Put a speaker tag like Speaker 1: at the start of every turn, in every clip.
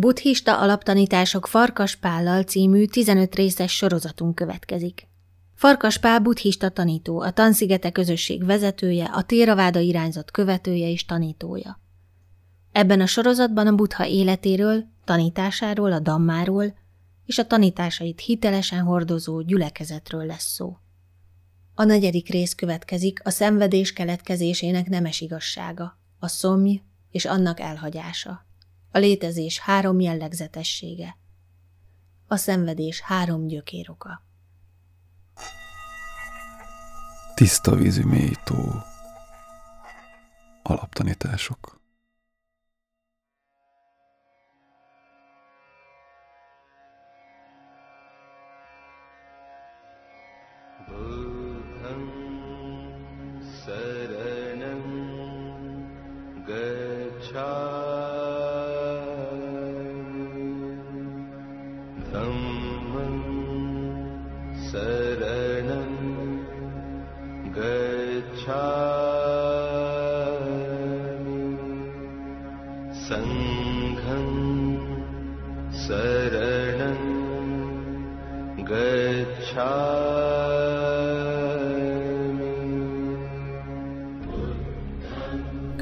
Speaker 1: Buddhista alaptanítások Farkas Pállal című 15 részes sorozatunk következik. Farkas Pál buddhista tanító, a Tanszigete közösség vezetője, a Téraváda irányzat követője és tanítója. Ebben a sorozatban a buddha életéről, tanításáról, a dammáról és a tanításait hitelesen hordozó gyülekezetről lesz szó. A negyedik rész következik a szenvedés keletkezésének nemes igazsága, a szomj és annak elhagyása, a létezés három jellegzetessége, a szenvedés három gyökéroka.
Speaker 2: Tiszta vízű mély tó. Alaptanítások.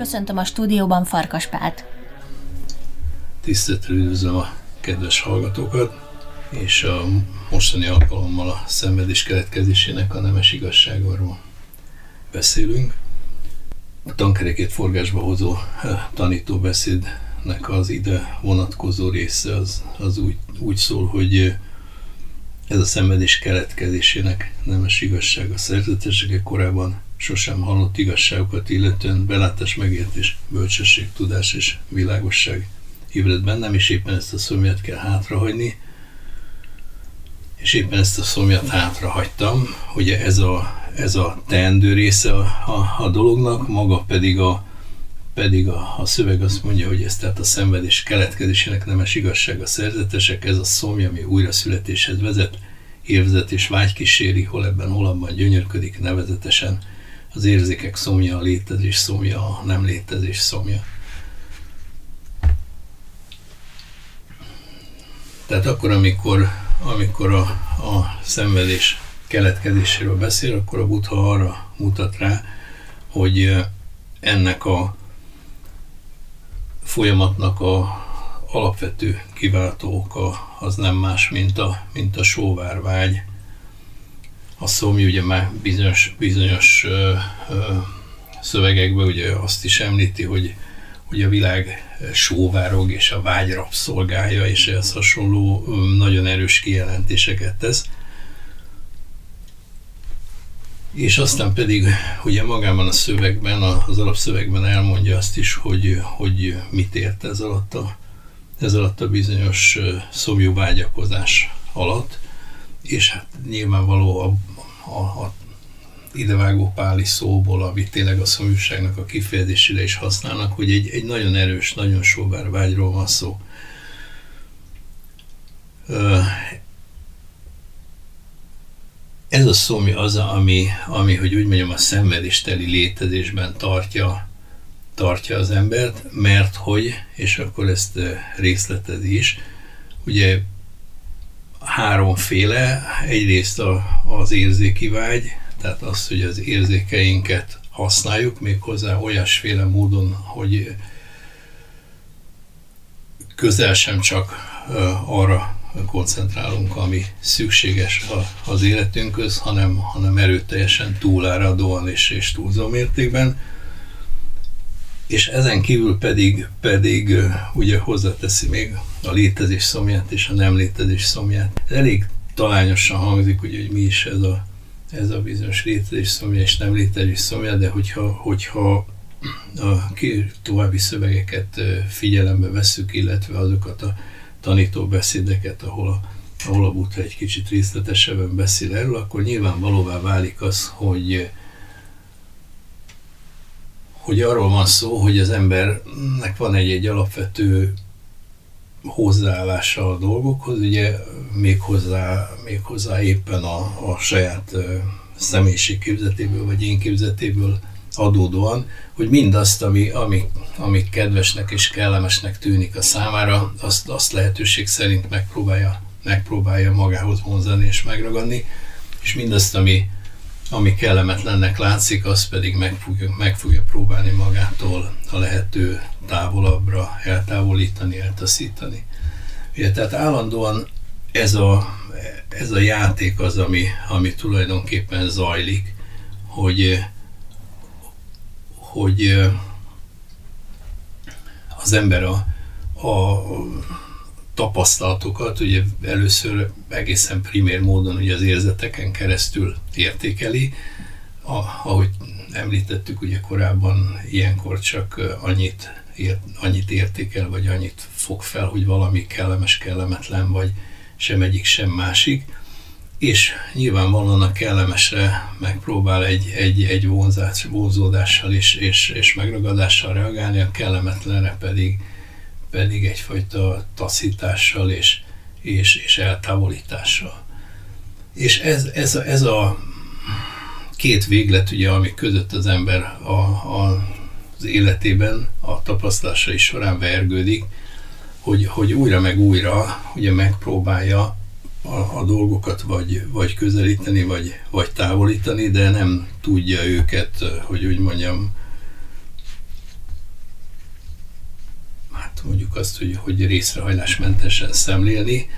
Speaker 1: Köszöntöm a stúdióban Farkas Pált.
Speaker 3: Tisztelettel üdvözlöm a kedves hallgatókat, és a mostani alkalommal a szenvedés keletkezésének a nemes igazságról beszélünk. A tankerekét forgásba hozó eh, tanítóbeszédnek az ide vonatkozó része az, az úgy, úgy szól, hogy eh, ez a szenvedés keletkezésének nemes igazság a szerzetesek korábban sosem hallott igazságokat illetően belátás, megértés, bölcsesség, tudás és világosság. Ébred bennem, és éppen ezt a szomjat kell hátrahagyni, és éppen ezt a szomjat hátrahagytam, ugye ez a, ez a teendő része a, a, a dolognak, maga pedig a, pedig a, a szöveg azt mondja, hogy ez tehát a szenvedés keletkezésének nemes igazság a szerzetesek, ez a szomja, ami újra születéshez vezet, érzet és vágy kíséri, hol ebben, hol abban gyönyörködik nevezetesen, az érzékek szomja, a létezés szomja, a nem létezés szomja. Tehát akkor, amikor, amikor a, a szenvedés keletkezéséről beszél, akkor a Buddha arra mutat rá, hogy ennek a folyamatnak a alapvető kiváltó oka az nem más, mint a, mint a sóvárvágy, a szomj ugye már bizonyos, bizonyos ö, ö, szövegekben ugye azt is említi, hogy, hogy a világ sóvárog és a vágy rabszolgája, és ehhez hasonló nagyon erős kijelentéseket tesz. És aztán pedig ugye magában a szövegben, az alapszövegben elmondja azt is, hogy, hogy mit ért ez alatt a, ez alatt a bizonyos szomjú vágyakozás alatt és hát nyilvánvaló a, a, a idevágó páli szóból, amit tényleg a szomjúságnak a kifejezésére is használnak, hogy egy, egy nagyon erős, nagyon sóvár vágyról van szó. Ez a szomj az, ami, ami, hogy úgy mondjam, a szenvedésteli létezésben tartja, tartja az embert, mert hogy, és akkor ezt részletezi is, ugye háromféle. Egyrészt a, az érzéki vágy, tehát az, hogy az érzékeinket használjuk, méghozzá olyasféle módon, hogy közel sem csak arra koncentrálunk, ami szükséges az életünkhöz, hanem, hanem erőteljesen túláradóan és, és túlzó mértékben és ezen kívül pedig, pedig ugye hozzáteszi még a létezés szomját és a nem létezés szomját. Elég talányosan hangzik, ugye, hogy mi is ez a, ez a bizonyos létezés szomja és nem létezés szomja, de hogyha, hogyha a további szövegeket figyelembe vesszük, illetve azokat a tanító beszédeket, ahol a, ahol a Buddha egy kicsit részletesebben beszél erről, akkor nyilvánvalóvá válik az, hogy hogy arról van szó, hogy az embernek van egy-egy alapvető hozzáállása a dolgokhoz, ugye még hozzá, még hozzá éppen a, a saját személyiség képzetéből, vagy én képzetéből adódóan, hogy mindazt, ami, ami, ami kedvesnek és kellemesnek tűnik a számára, azt, azt lehetőség szerint megpróbálja, megpróbálja magához vonzani és megragadni, és mindazt, ami, ami kellemetlennek látszik, az pedig meg fogja, meg fogja próbálni magától a lehető távolabbra eltávolítani, eltaszítani. Ugye, tehát állandóan ez a, ez a játék az, ami, ami tulajdonképpen zajlik, hogy, hogy az ember a, a tapasztalatokat ugye először egészen primér módon ugye az érzeteken keresztül értékeli. A, ahogy említettük ugye korábban, ilyenkor csak annyit, ért, annyit értékel, vagy annyit fog fel, hogy valami kellemes, kellemetlen, vagy sem egyik, sem másik. És nyilvánvalóan a kellemesre megpróbál egy, egy, egy vonzás, vonzódással és, és, és megragadással reagálni, a kellemetlenre pedig, pedig egyfajta taszítással és, és, és eltávolítással. És ez, ez, a, ez a két véglet, ugye, ami között az ember a, a, az életében, a tapasztalásai során vergődik, hogy, hogy újra meg újra ugye megpróbálja a, a dolgokat vagy, vagy közelíteni, vagy, vagy távolítani, de nem tudja őket, hogy úgy mondjam, mondjuk azt, hogy, hogy részrehajlásmentesen szemlélni,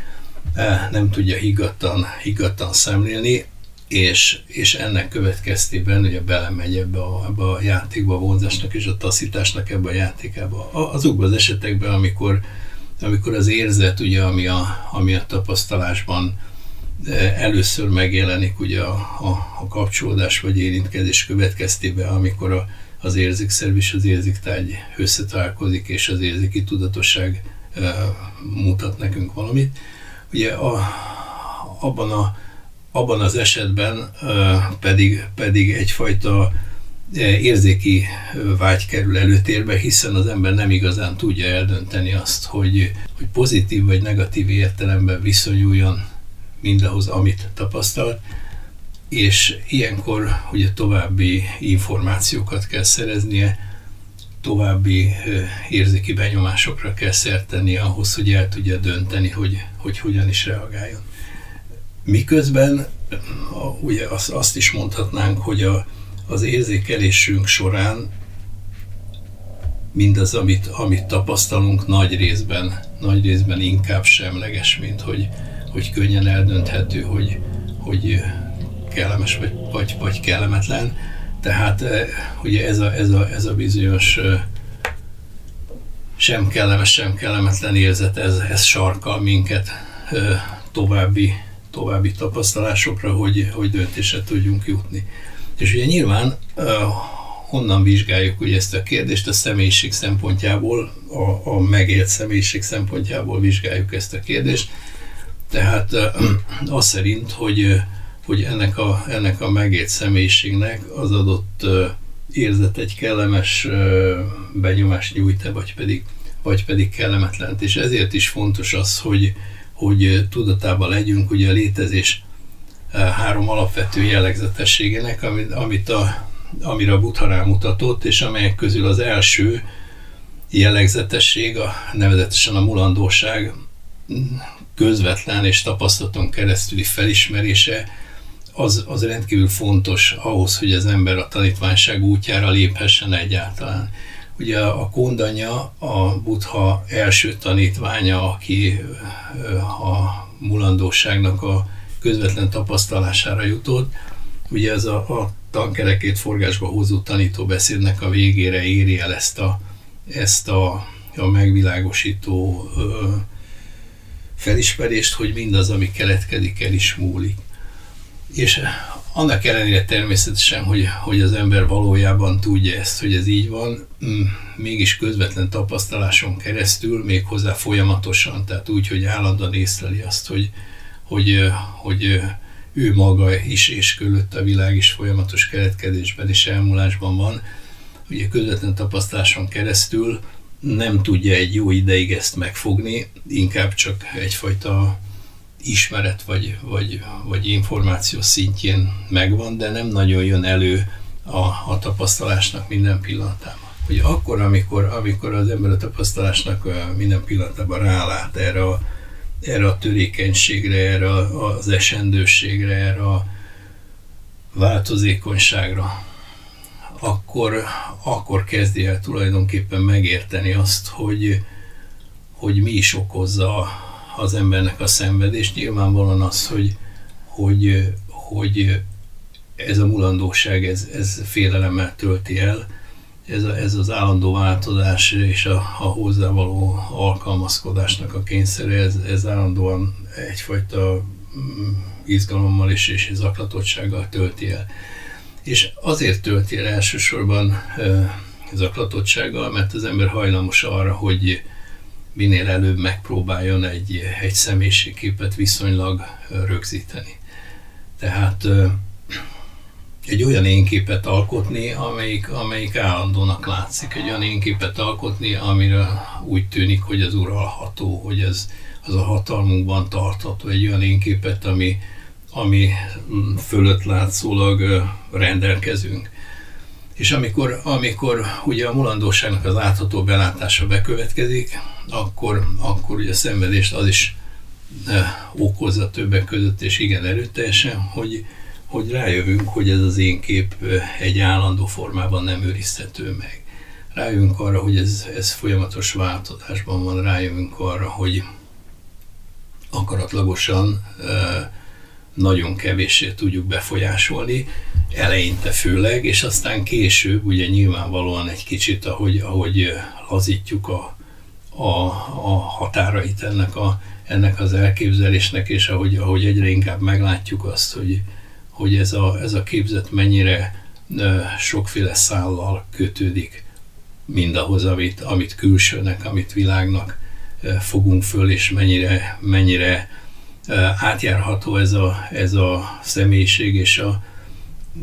Speaker 3: e, nem tudja higgadtan, higgadtan szemlélni, és, és ennek következtében ugye belemegy ebbe a, ebbe a játékba, a vonzásnak és a taszításnak ebbe a játékába. Azokban az esetekben, amikor, amikor az érzet, ugye, ami a, ami a tapasztalásban e, először megjelenik ugye a, a, a kapcsolódás vagy érintkezés következtében, amikor a, az érzékszerv és az érzéktárgy összetalálkozik, és az érzéki tudatosság mutat nekünk valamit. Ugye a, abban, a, abban az esetben pedig, pedig egyfajta érzéki vágy kerül előtérbe, hiszen az ember nem igazán tudja eldönteni azt, hogy, hogy pozitív vagy negatív értelemben viszonyuljon mindahhoz, amit tapasztal, és ilyenkor ugye további információkat kell szereznie, további érzéki benyomásokra kell szerteni ahhoz, hogy el tudja dönteni, hogy, hogy hogyan is reagáljon. Miközben ugye azt, azt is mondhatnánk, hogy a, az érzékelésünk során mindaz, amit, amit tapasztalunk, nagy részben, nagy részben inkább semleges, mint hogy, hogy könnyen eldönthető, hogy, hogy kellemes vagy, vagy, vagy kellemetlen. Tehát eh, ugye ez a, ez a, ez a bizonyos eh, sem kellemes, sem kellemetlen érzet, ez, ez sarkal minket eh, további, további tapasztalásokra, hogy, hogy döntésre tudjunk jutni. És ugye nyilván honnan vizsgáljuk ugye ezt a kérdést, a személyiség szempontjából, a, a megélt személyiség szempontjából vizsgáljuk ezt a kérdést. Tehát az szerint, hogy hogy ennek a, ennek a megért személyiségnek az adott érzet egy kellemes benyomást nyújt vagy pedig, vagy pedig kellemetlen. És ezért is fontos az, hogy, hogy tudatában legyünk ugye a létezés három alapvető jellegzetességének, amit, amit a, amire a Buddha rámutatott, és amelyek közül az első jellegzetesség, a, nevezetesen a mulandóság közvetlen és tapasztalaton keresztüli felismerése, az, az rendkívül fontos ahhoz, hogy az ember a tanítványság útjára léphessen egyáltalán. Ugye a kondanya a buddha első tanítványa, aki a mulandóságnak a közvetlen tapasztalására jutott, ugye ez a, a tankerekét forgásba hozó tanítóbeszédnek a végére éri el ezt a, ezt a, a megvilágosító ö, felismerést, hogy mindaz, ami keletkedik, el is múlik. És annak ellenére természetesen, hogy, hogy az ember valójában tudja ezt, hogy ez így van, mm, mégis közvetlen tapasztaláson keresztül, még hozzá folyamatosan, tehát úgy, hogy állandóan észleli azt, hogy, hogy, hogy ő maga is és körülött a világ is folyamatos keletkezésben és elmúlásban van, ugye közvetlen tapasztaláson keresztül nem tudja egy jó ideig ezt megfogni, inkább csak egyfajta ismeret vagy, vagy, vagy információ szintjén megvan, de nem nagyon jön elő a, a tapasztalásnak minden pillanatában. Hogy akkor, amikor, amikor az ember a tapasztalásnak minden pillanatában rálát erre a, erre a törékenységre, erre az esendőségre, erre a változékonyságra, akkor, akkor kezdi el tulajdonképpen megérteni azt, hogy, hogy mi is okozza az embernek a szenvedést. Nyilvánvalóan az, hogy, hogy, hogy ez a mulandóság, ez, ez félelemmel tölti el, ez, a, ez az állandó változás és a, a hozzávaló alkalmazkodásnak a kényszere, ez, ez állandóan egyfajta mm, izgalommal és, és zaklatottsággal tölti el. És azért tölti el elsősorban zaklatottsággal, mert az ember hajlamos arra, hogy minél előbb megpróbáljon egy, egy személyiségképet viszonylag rögzíteni. Tehát egy olyan énképet alkotni, amelyik, amelyik állandónak látszik, egy olyan énképet alkotni, amire úgy tűnik, hogy ez uralható, hogy ez az a hatalmunkban tartható, egy olyan énképet, ami, ami fölött látszólag rendelkezünk. És amikor, amikor ugye a mulandóságnak az átható belátása bekövetkezik, akkor, akkor ugye a szenvedést az is okozza többek között, és igen erőteljesen, hogy, hogy rájövünk, hogy ez az én kép egy állandó formában nem őrizhető meg. Rájövünk arra, hogy ez, ez folyamatos változásban van, rájövünk arra, hogy akaratlagosan nagyon kevéssé tudjuk befolyásolni, eleinte főleg, és aztán később ugye nyilvánvalóan egy kicsit, ahogy, ahogy lazítjuk a, a, a határait ennek, a, ennek az elképzelésnek, és ahogy, ahogy egyre inkább meglátjuk azt, hogy, hogy ez a, ez a képzet mennyire sokféle szállal kötődik mindahhoz, amit, amit külsőnek, amit világnak fogunk föl, és mennyire, mennyire átjárható ez a, ez a személyiség és a,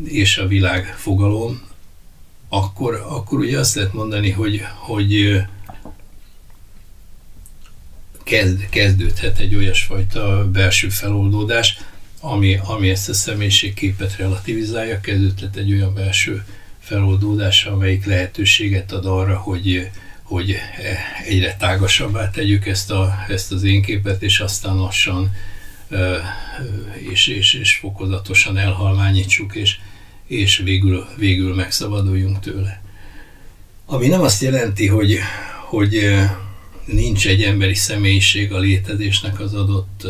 Speaker 3: és a világ fogalom, akkor, akkor ugye azt lehet mondani, hogy, hogy kezd, kezdődhet egy olyasfajta belső feloldódás, ami, ami ezt a személyiségképet relativizálja, kezdődhet egy olyan belső feloldódás, amelyik lehetőséget ad arra, hogy, hogy egyre tágasabbá tegyük ezt, a, ezt az én képet, és aztán lassan és, és, és fokozatosan elhalványítsuk, és, és végül, végül megszabaduljunk tőle. Ami nem azt jelenti, hogy, hogy nincs egy emberi személyiség a létezésnek az adott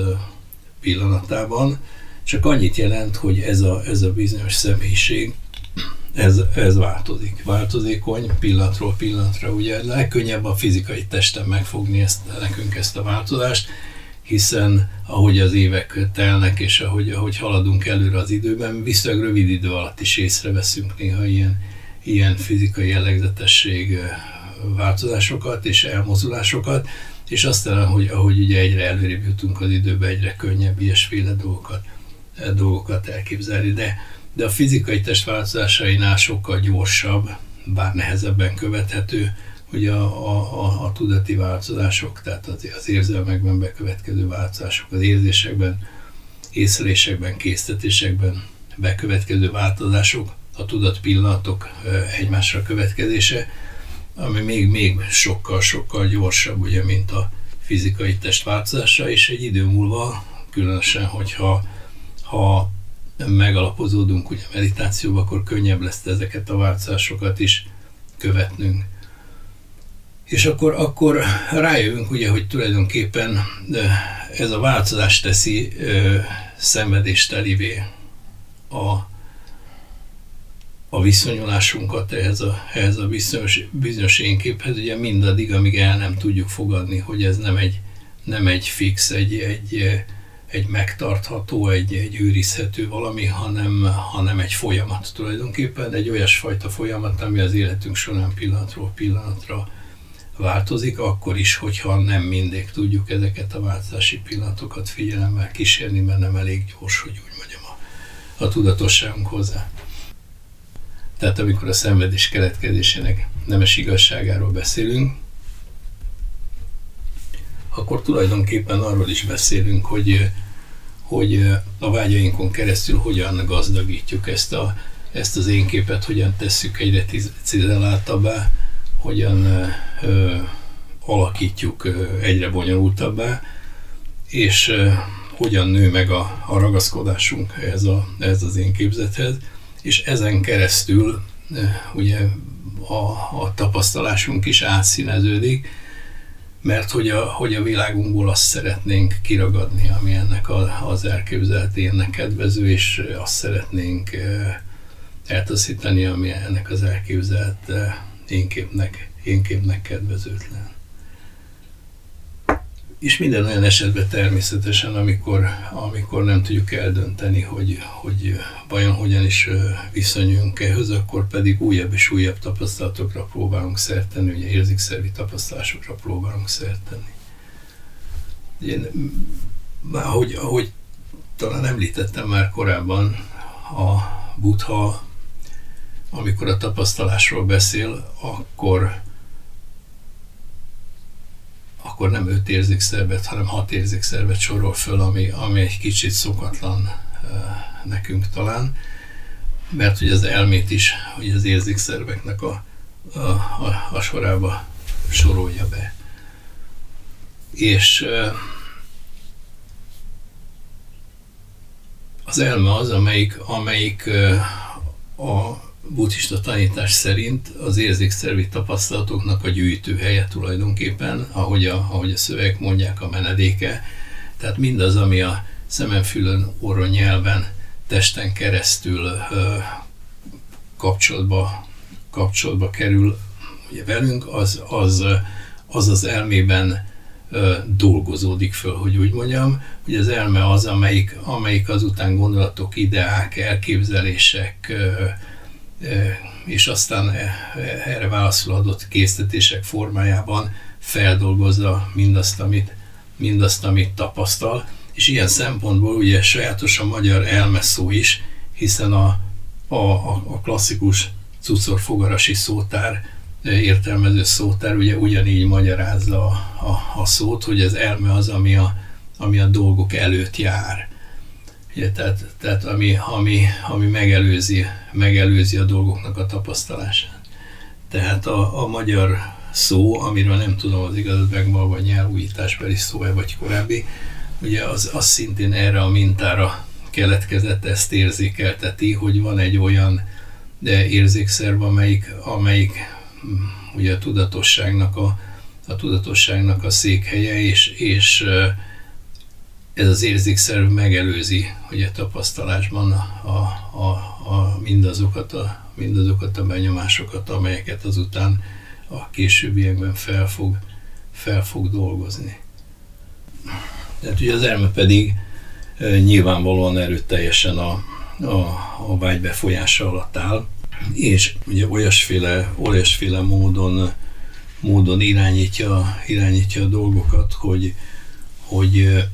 Speaker 3: pillanatában, csak annyit jelent, hogy ez a, ez a bizonyos személyiség, ez, ez változik. Változékony pillanatról pillanatra, ugye legkönnyebb a fizikai testen megfogni ezt, nekünk ezt a változást, hiszen ahogy az évek telnek, és ahogy, ahogy haladunk előre az időben, viszonylag rövid idő alatt is észreveszünk néha ilyen, ilyen fizikai jellegzetesség változásokat és elmozdulásokat, és aztán, ahogy, ahogy ugye egyre előrébb jutunk az időbe, egyre könnyebb ilyesféle dolgokat, dolgokat elképzelni. De, de a fizikai test változásainál sokkal gyorsabb, bár nehezebben követhető, ugye a, a, a, a tudati változások, tehát az, az érzelmekben bekövetkező változások, az érzésekben, észlelésekben, késztetésekben bekövetkező változások, a tudat pillanatok egymásra következése, ami még, még sokkal, sokkal gyorsabb, ugye, mint a fizikai test változása, és egy idő múlva, különösen, hogyha ha megalapozódunk ugye meditációba, akkor könnyebb lesz ezeket a változásokat is követnünk. És akkor, akkor rájövünk, ugye, hogy tulajdonképpen ez a változás teszi ö, szenvedéstelivé a, a viszonyulásunkat ehhez a, ehhez a bizonyos, bizonyos énképhez, ugye mindaddig, amíg el nem tudjuk fogadni, hogy ez nem egy, nem egy fix, egy, egy, egy megtartható, egy, egy őrizhető valami, hanem, hanem egy folyamat tulajdonképpen, egy olyasfajta folyamat, ami az életünk során pillanatról pillanatra változik, akkor is, hogyha nem mindig tudjuk ezeket a változási pillanatokat figyelemmel kísérni, mert nem elég gyors, hogy úgy mondjam, a, a tudatosságunk hozzá. Tehát amikor a szenvedés keletkezésének nemes igazságáról beszélünk, akkor tulajdonképpen arról is beszélünk, hogy, hogy a vágyainkon keresztül hogyan gazdagítjuk ezt a, ezt az én képet hogyan tesszük egyre cizelláltabbá, hogyan ö, alakítjuk egyre bonyolultabbá, és ö, hogyan nő meg a, a ragaszkodásunk ez, a, ez az én képzethez, és ezen keresztül ö, ugye a, a tapasztalásunk is átszíneződik, mert hogy a, hogy a világunkból azt szeretnénk kiragadni, ami ennek a, az elképzelt énnek kedvező, és azt szeretnénk eltaszítani, ami ennek az elképzelt énképnek, énképnek kedvezőtlen. És minden olyan esetben természetesen, amikor, amikor nem tudjuk eldönteni, hogy, hogy vajon hogyan is viszonyunk ehhez, akkor pedig újabb és újabb tapasztalatokra próbálunk szert ugye érzékszervi tapasztalásokra próbálunk szert tenni. Én, ahogy, ahogy talán említettem már korábban, a Buddha, amikor a tapasztalásról beszél, akkor akkor nem öt érzékszervet, hanem hat érzékszervet sorol föl, ami, ami egy kicsit szokatlan nekünk talán, mert hogy az elmét is, hogy az érzékszerveknek a, a, a, a sorába sorolja be. És az elme az, amelyik, amelyik a buddhista tanítás szerint az érzékszervi tapasztalatoknak a gyűjtőhelye tulajdonképpen, ahogy a, ahogy a szövegek mondják, a menedéke. Tehát mindaz, ami a szemen, fülön, orron, nyelven, testen keresztül ö, kapcsolatba, kapcsolatba kerül ugye velünk, az az, az, az elmében dolgozódik föl, hogy úgy mondjam, hogy az elme az, amelyik, amelyik azután gondolatok, ideák, elképzelések, ö, és aztán erre válaszul adott késztetések formájában feldolgozza mindazt, amit, mindazt, amit tapasztal. És ilyen szempontból ugye sajátos a magyar elmeszó is, hiszen a, a, a klasszikus cucorfogarasi szótár, értelmező szótár ugye ugyanígy magyarázza a, a, a szót, hogy az elme az, ami a, ami a dolgok előtt jár. Ugye, tehát, tehát ami, ami, ami megelőzi, megelőzi a dolgoknak a tapasztalását. Tehát a, a magyar szó, amiről nem tudom az igazat megval, vagy nyelvújításbeli szó -e, vagy korábbi, ugye az, az szintén erre a mintára keletkezett, ezt érzékelteti, hogy van egy olyan de érzékszerv, amelyik, amelyik mm, ugye a tudatosságnak a, a tudatosságnak a székhelye, és, és ez az érzékszerv megelőzi a tapasztalásban a, a, a, mindazokat, a, mindazokat a benyomásokat, amelyeket azután a későbbiekben fel fog, fel fog dolgozni. Tehát ugye az elme pedig e, nyilvánvalóan erőteljesen a, a, a vágy befolyása alatt áll, és ugye olyasféle, olyasféle módon, módon irányítja, irányítja a dolgokat, hogy, hogy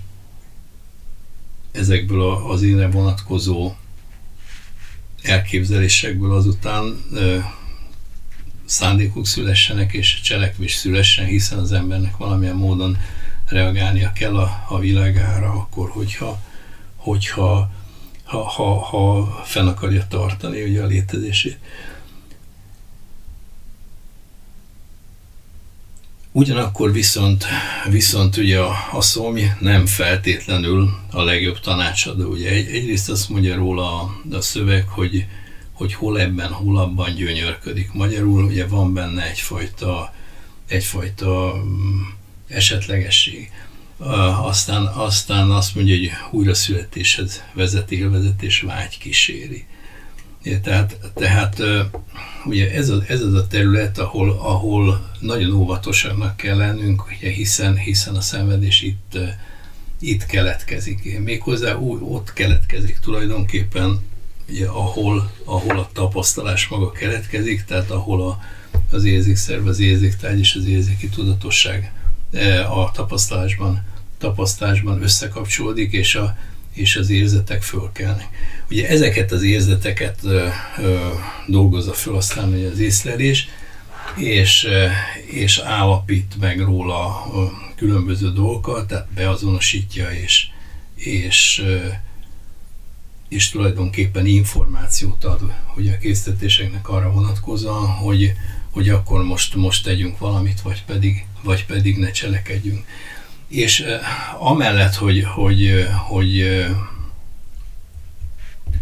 Speaker 3: ezekből az énre vonatkozó elképzelésekből azután ö, szándékok szülessenek és cselekvés szülessen, hiszen az embernek valamilyen módon reagálnia kell a, a világára, akkor hogyha, hogyha ha, ha, ha fenn akarja tartani ugye a létezését. Ugyanakkor viszont, viszont ugye a, a szomj nem feltétlenül a legjobb tanácsadó. Ugye egy, egyrészt azt mondja róla a, a szöveg, hogy, hogy hol ebben, hol abban gyönyörködik. Magyarul ugye van benne egyfajta, egyfajta mm, esetlegesség. Aztán, aztán azt mondja, hogy újra születéshez vezet élvezet és vágy kíséri. Tehát, tehát ugye ez az, ez az a terület, ahol, ahol nagyon óvatosabbnak kell lennünk, ugye hiszen, hiszen a szenvedés itt, itt keletkezik. Méghozzá úgy, ott keletkezik tulajdonképpen, ugye, ahol, ahol a tapasztalás maga keletkezik, tehát ahol a, az érzékszerv, az érzéktágy és az érzéki tudatosság a tapasztalásban, tapasztalásban összekapcsolódik, és a, és az érzetek fölkelnek. Ugye ezeket az érzeteket ö, ö, dolgozza föl aztán hogy az észlelés, és, és állapít meg róla különböző dolgokat, tehát beazonosítja és, és, és tulajdonképpen információt ad hogy a készítéseknek arra vonatkozóan, hogy, hogy akkor most, most tegyünk valamit, vagy pedig, vagy pedig ne cselekedjünk. És amellett, hogy, hogy, hogy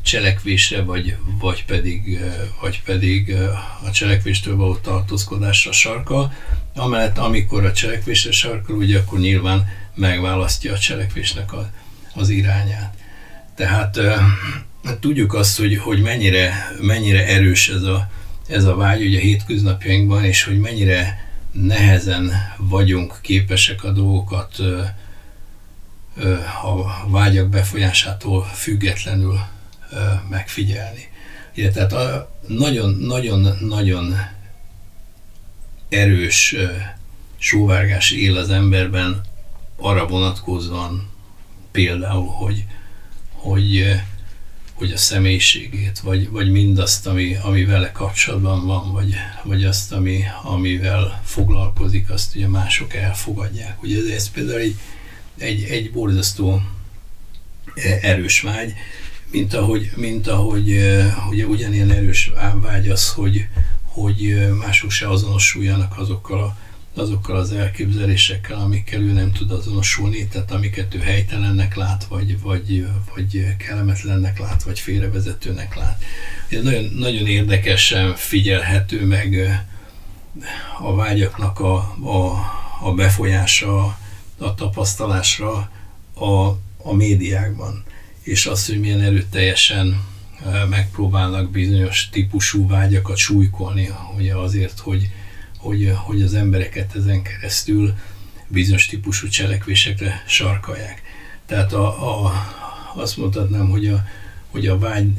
Speaker 3: cselekvésre, vagy, vagy, pedig, vagy pedig a cselekvéstől való tartózkodásra sarkal, amellett amikor a cselekvésre sarkal, ugye akkor nyilván megválasztja a cselekvésnek a, az irányát. Tehát hát tudjuk azt, hogy, hogy mennyire, mennyire erős ez a, ez a vágy ugye a hétköznapjainkban, és hogy mennyire nehezen vagyunk képesek a dolgokat a vágyak befolyásától függetlenül megfigyelni. Ugye, tehát nagyon-nagyon-nagyon erős sóvárgás él az emberben arra vonatkozóan például, hogy, hogy, hogy a személyiségét, vagy, vagy mindazt, ami, ami vele kapcsolatban van, vagy, vagy azt, ami, amivel foglalkozik, azt ugye mások elfogadják. Ugye ez, ez például egy, egy, egy borzasztó erős vágy, mint ahogy, mint ahogy ugye ugyanilyen erős vágy az, hogy, hogy mások se azonosuljanak azokkal a azokkal az elképzelésekkel, amikkel ő nem tud azonosulni, tehát amiket ő helytelennek lát, vagy, vagy, vagy kellemetlennek lát, vagy félrevezetőnek lát. Ez nagyon, nagyon érdekesen figyelhető meg a vágyaknak a, a, a befolyása, a tapasztalásra a, a médiákban, és az, hogy milyen erőteljesen megpróbálnak bizonyos típusú vágyakat súlykolni, ugye azért, hogy, hogy, hogy az embereket ezen keresztül bizonyos típusú cselekvésekre sarkalják. Tehát a, a, azt mondhatnám, hogy a, hogy a vágy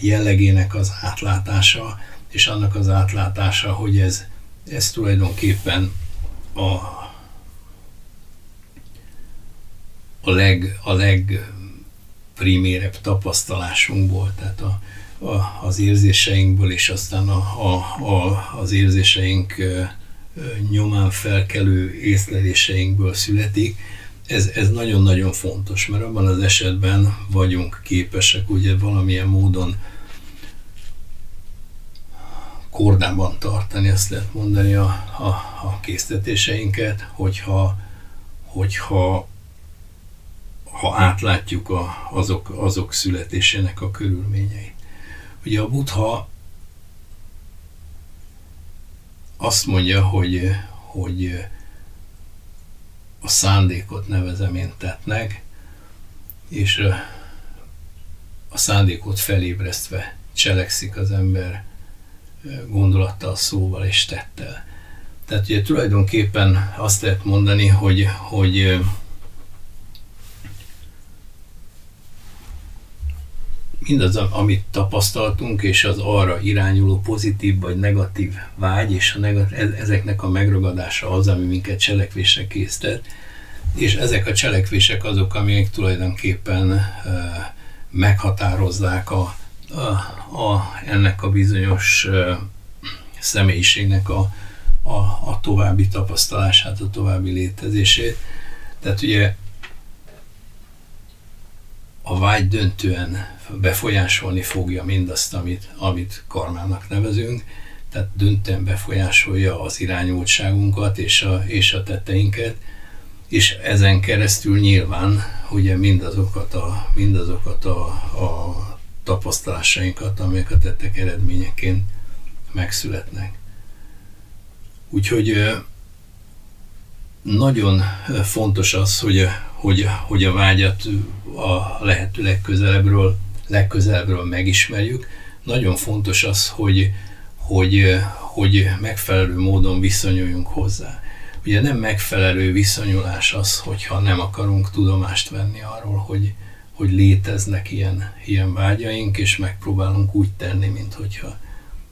Speaker 3: jellegének az átlátása, és annak az átlátása, hogy ez, ez tulajdonképpen a, a, leg, a legprimérebb tapasztalásunkból, tehát a, a, az érzéseinkből, és aztán a, a, a, az érzéseink nyomán felkelő észleléseinkből születik. Ez, ez nagyon-nagyon fontos, mert abban az esetben vagyunk képesek ugye valamilyen módon kordában tartani, azt lehet mondani a, a, a késztetéseinket, hogyha, hogyha ha átlátjuk a, azok, azok születésének a körülményeit. Ugye a Buddha azt mondja, hogy, hogy a szándékot nevezem én tettnek, és a szándékot felébresztve cselekszik az ember gondolattal, szóval és tettel. Tehát ugye tulajdonképpen azt lehet mondani, hogy, hogy mindaz, amit tapasztaltunk, és az arra irányuló pozitív vagy negatív vágy, és a negatív, e- ezeknek a megragadása az, ami minket cselekvésre késztet, és ezek a cselekvések azok, amik tulajdonképpen uh, meghatározzák a, a, a, ennek a bizonyos uh, személyiségnek a, a, a további tapasztalását, a további létezését. Tehát ugye a vágy döntően befolyásolni fogja mindazt, amit, amit karmának nevezünk, tehát döntően befolyásolja az irányultságunkat és a, és a tetteinket, és ezen keresztül nyilván ugye mindazokat a, mindazokat a, a tapasztalásainkat, amelyek a tettek eredményeként megszületnek. Úgyhogy nagyon fontos az, hogy, hogy, hogy a vágyat a lehető legközelebbről, legközelebbről megismerjük. Nagyon fontos az, hogy, hogy, hogy megfelelő módon viszonyuljunk hozzá. Ugye nem megfelelő viszonyulás az, hogyha nem akarunk tudomást venni arról, hogy, hogy léteznek ilyen, ilyen vágyaink, és megpróbálunk úgy tenni, mint hogyha,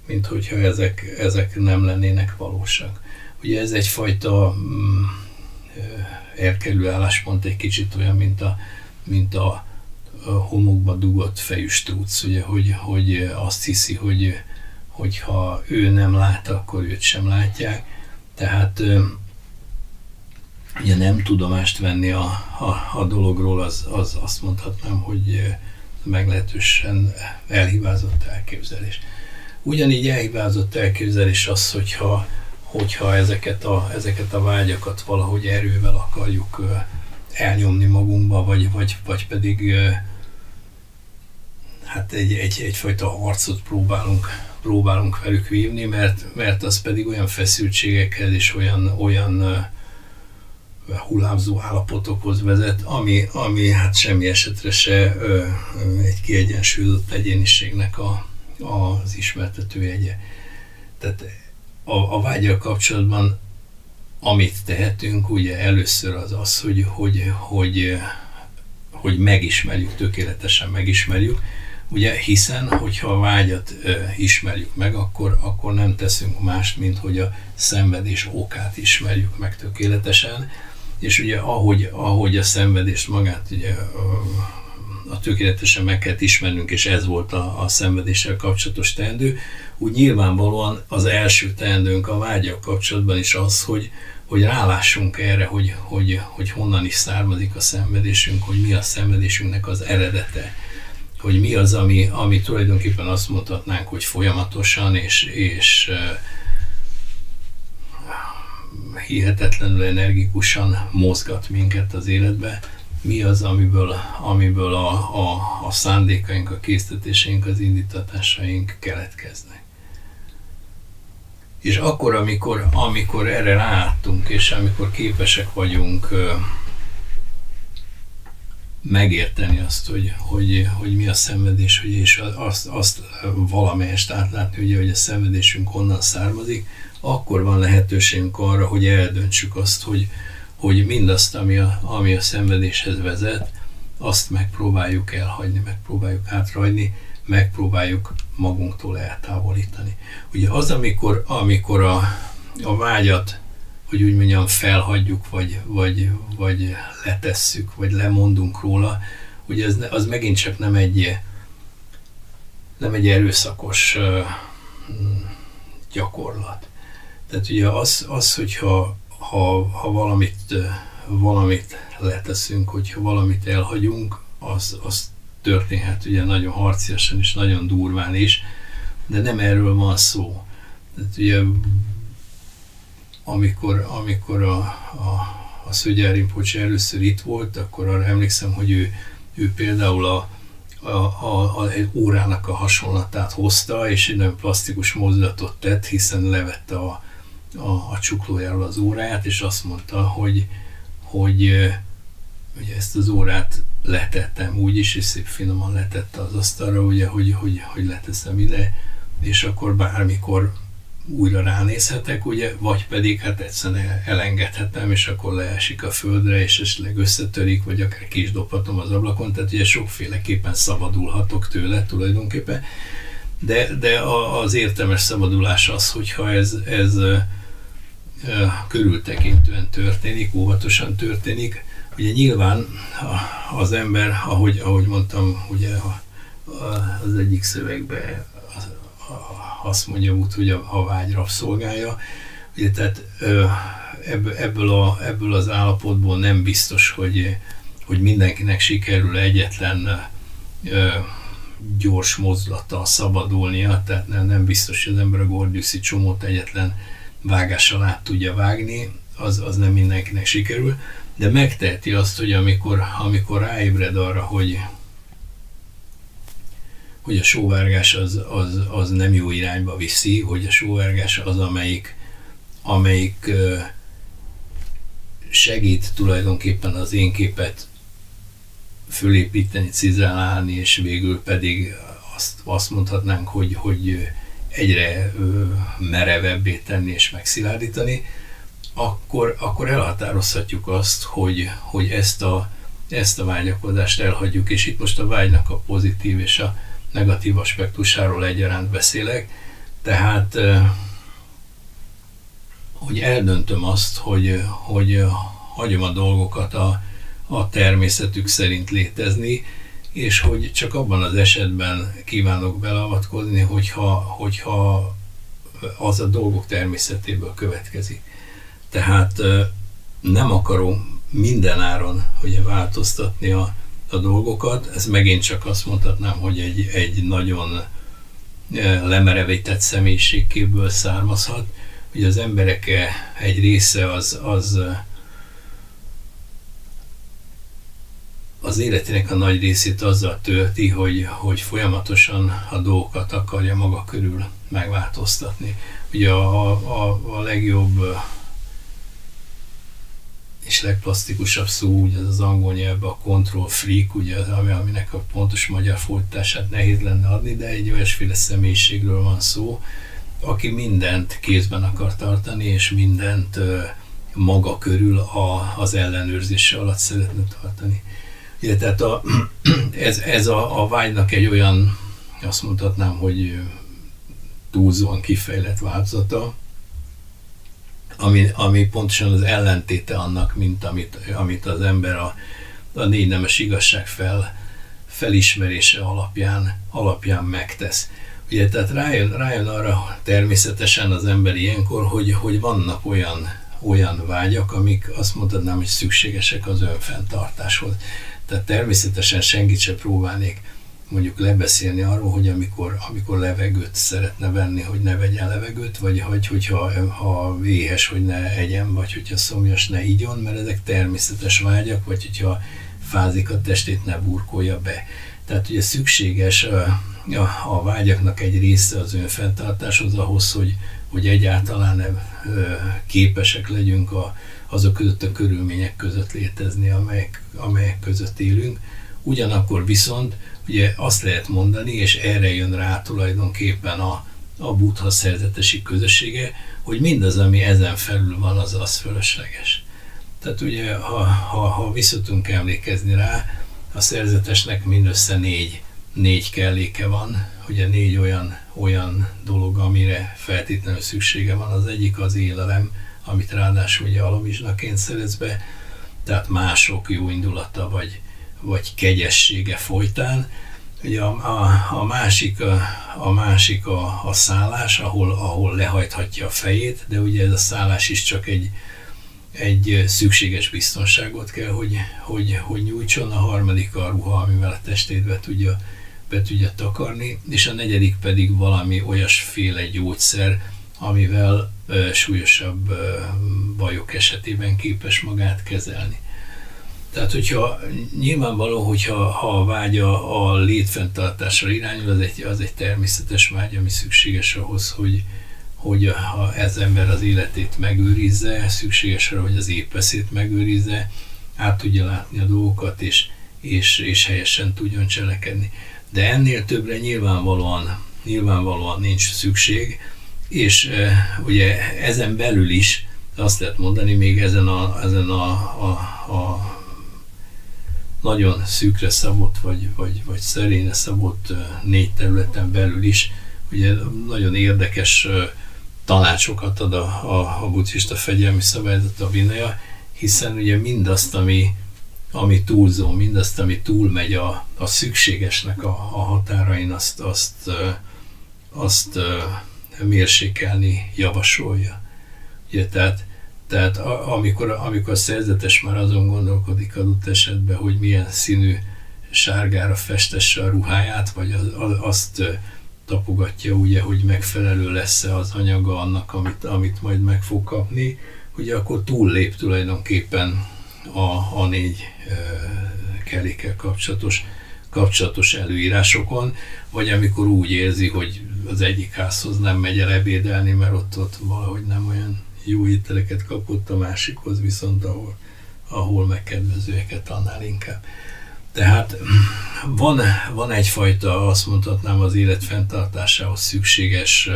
Speaker 3: mint hogyha ezek, ezek nem lennének valósak. Ugye ez egyfajta mm, elkerülő álláspont egy kicsit olyan, mint a, mint a, homokba dugott fejű strúc, ugye, hogy, hogy azt hiszi, hogy, hogy ha ő nem lát, akkor őt sem látják. Tehát ugye nem tudomást venni a, a, a dologról, az, az azt mondhatnám, hogy meglehetősen elhibázott elképzelés. Ugyanígy elhibázott elképzelés az, hogyha, hogyha ezeket, a, ezeket a vágyakat valahogy erővel akarjuk elnyomni magunkba, vagy, vagy, vagy pedig hát egy, egy, egyfajta harcot próbálunk, próbálunk velük vívni, mert, mert az pedig olyan feszültségekhez és olyan, olyan hullámzó állapotokhoz vezet, ami, ami hát semmi esetre se ö, egy kiegyensúlyozott egyéniségnek a, az ismertetőjegye. Tehát a, a vágyal kapcsolatban amit tehetünk, ugye először az az, hogy, hogy, hogy, hogy megismerjük, tökéletesen megismerjük, ugye hiszen, hogyha a vágyat ismerjük meg, akkor, akkor nem teszünk mást, mint hogy a szenvedés okát ismerjük meg tökéletesen, és ugye ahogy, ahogy a szenvedést magát ugye a, tökéletesen meg kell ismernünk, és ez volt a, a szenvedéssel kapcsolatos teendő, úgy nyilvánvalóan az első teendőnk a vágyak kapcsolatban is az, hogy, hogy rálássunk erre, hogy, hogy, hogy honnan is származik a szenvedésünk, hogy mi a szenvedésünknek az eredete, hogy mi az, ami, ami tulajdonképpen azt mondhatnánk, hogy folyamatosan és, és hihetetlenül energikusan mozgat minket az életbe, mi az, amiből, amiből a, a, a szándékaink, a késztetéseink, az indítatásaink keletkeznek. És akkor, amikor, amikor erre ráálltunk, és amikor képesek vagyunk megérteni azt, hogy, hogy, hogy mi a szenvedés, hogy és azt, azt valamelyest átlátni, ugye, hogy a szenvedésünk honnan származik, akkor van lehetőségünk arra, hogy eldöntsük azt, hogy, hogy mindazt, ami a, ami a szenvedéshez vezet, azt megpróbáljuk elhagyni, megpróbáljuk hátrahagyni, megpróbáljuk magunktól eltávolítani. Ugye az, amikor, amikor a, a vágyat, hogy úgy mondjam, felhagyjuk, vagy, vagy, vagy letesszük, vagy lemondunk róla, ugye az, az megint csak nem egy, nem egy erőszakos gyakorlat. Tehát ugye az, az hogyha ha, ha valamit, valamit leteszünk, hogyha valamit elhagyunk, az, az történhet ugye nagyon harciasan és nagyon durván is, de nem erről van szó. Tehát ugye amikor, amikor a, a, a Szögyár Rinpoche először itt volt, akkor arra emlékszem, hogy ő, ő például a, a, a, a, egy órának a hasonlatát hozta, és egy nagyon plastikus mozdulatot tett, hiszen levette a, a, a csuklójáról az óráját, és azt mondta, hogy, hogy ugye ezt az órát letettem úgy is, és szép finoman letette az asztalra, ugye, hogy, hogy, hogy leteszem ide, és akkor bármikor újra ránézhetek, ugye, vagy pedig hát egyszerűen elengedhetem, és akkor leesik a földre, és esetleg összetörik, vagy akár ki is dobhatom az ablakon, tehát ugye sokféleképpen szabadulhatok tőle tulajdonképpen, de, de az értelmes szabadulás az, hogyha ez, ez körültekintően történik, óvatosan történik. Ugye nyilván az ember, ahogy, ahogy mondtam, ugye az egyik szövegben azt mondja úgy, hogy a, a vágy rabszolgája. Ugye, tehát ebből, a, ebből az állapotból nem biztos, hogy, hogy mindenkinek sikerül egyetlen gyors mozdulattal szabadulnia, tehát nem, nem biztos, hogy az ember a gordiuszi csomót egyetlen vágással át tudja vágni, az, az nem mindenkinek sikerül, de megteheti azt, hogy amikor, amikor ráébred arra, hogy, hogy a sóvárgás az, az, az nem jó irányba viszi, hogy a sóvárgás az, amelyik, amelyik segít tulajdonképpen az én képet fölépíteni, cizálni, és végül pedig azt, azt mondhatnánk, hogy, hogy egyre merevebbé tenni és megszilárdítani, akkor, akkor elhatározhatjuk azt, hogy, hogy ezt a, ezt a vágyakozást elhagyjuk, és itt most a vágynak a pozitív és a negatív aspektusáról egyaránt beszélek, tehát hogy eldöntöm azt, hogy, hogy hagyom a dolgokat a, a természetük szerint létezni, és hogy csak abban az esetben kívánok beleavatkozni, hogyha, hogyha az a dolgok természetéből következik. Tehát nem akarom minden áron ugye változtatni a, a dolgokat. Ez megint csak azt mondhatnám, hogy egy, egy nagyon lemerevített személyiségkéből származhat. Ugye az emberek egy része az, az az életének a nagy részét azzal tölti, hogy, hogy folyamatosan a dolgokat akarja maga körül megváltoztatni. Ugye a, a, a legjobb és legplasztikusabb szó, ugye az, az angol nyelvben a control freak, ugye, ami, aminek a pontos magyar fordítását nehéz lenne adni, de egy olyasféle személyiségről van szó, aki mindent kézben akar tartani, és mindent maga körül a, az ellenőrzése alatt szeretne tartani. Ugye, tehát a, ez, ez a, a vágynak egy olyan, azt mondhatnám, hogy túlzóan kifejlett változata, ami, ami pontosan az ellentéte annak, mint amit, amit az ember a, a négy nemes igazság fel, felismerése alapján, alapján megtesz. Ugye, tehát rájön, rájön arra természetesen az ember ilyenkor, hogy, hogy vannak olyan, olyan vágyak, amik azt mondhatnám, hogy szükségesek az önfenntartáshoz. Tehát természetesen senkit sem próbálnék mondjuk lebeszélni arról, hogy amikor, amikor levegőt szeretne venni, hogy ne vegyen levegőt, vagy hogy, hogyha ha éhes, hogy ne egyen, vagy hogyha szomjas, ne igyon, mert ezek természetes vágyak, vagy hogyha fázik a testét, ne burkolja be. Tehát ugye szükséges a, a vágyaknak egy része az önfenntartáshoz ahhoz, hogy, hogy egyáltalán képesek legyünk a, azok között a körülmények között létezni, amelyek, amelyek között élünk. Ugyanakkor viszont ugye azt lehet mondani, és erre jön rá tulajdonképpen a, a buddha szerzetesi közössége, hogy mindaz, ami ezen felül van, az az fölösleges. Tehát ugye, ha, ha, ha visszatunk emlékezni rá, a szerzetesnek mindössze négy, négy kelléke van, ugye négy olyan, olyan dolog, amire feltétlenül szüksége van. Az egyik az élelem, amit ráadásul ugye alavizsnaként szerez be, tehát mások jó indulata vagy, vagy kegyessége folytán. Ugye a, a, a másik, a, a, másik a, a szállás, ahol, ahol lehajthatja a fejét, de ugye ez a szállás is csak egy, egy szükséges biztonságot kell, hogy, hogy, hogy nyújtson, a harmadik a ruha, amivel a testét be tudja, be tudja takarni, és a negyedik pedig valami olyasféle gyógyszer, amivel ö, súlyosabb ö, bajok esetében képes magát kezelni. Tehát, hogyha nyilvánvaló, hogyha ha a vágya a létfenntartásra irányul, az egy, az egy természetes vágy, ami szükséges ahhoz, hogy, hogy ha ez ember az életét megőrizze, szükséges arra, hogy az épeszét megőrizze, át tudja látni a dolgokat, és, és, és helyesen tudjon cselekedni. De ennél többre nyilvánvalóan, nyilvánvalóan nincs szükség, és e, ugye ezen belül is azt lehet mondani, még ezen a, ezen a, a, a nagyon szűkre szabott, vagy, vagy, vagy szerényre szabott négy területen belül is, ugye nagyon érdekes tanácsokat ad a, a, a buddhista fegyelmi szabályzat a Vinaya, hiszen ugye mindazt, ami, ami túlzó, mindazt, ami túlmegy a, a szükségesnek a, a határain, azt, azt, azt, azt mérsékelni javasolja. Ugye, tehát tehát a, amikor, amikor a szerzetes már azon gondolkodik adott esetben, hogy milyen színű sárgára festesse a ruháját, vagy az, az, azt tapogatja ugye, hogy megfelelő lesz-e az anyaga annak, amit, amit majd meg fog kapni, ugye akkor túllép tulajdonképpen a, a négy e, kellékkel kapcsolatos, kapcsolatos előírásokon, vagy amikor úgy érzi, hogy az egyik házhoz nem megy el ebédelni, mert ott, ott valahogy nem olyan jó ételeket kapott, a másikhoz viszont ahol, ahol megkedvezőeket annál inkább. Tehát van, van egyfajta, azt mondhatnám, az élet fenntartásához szükséges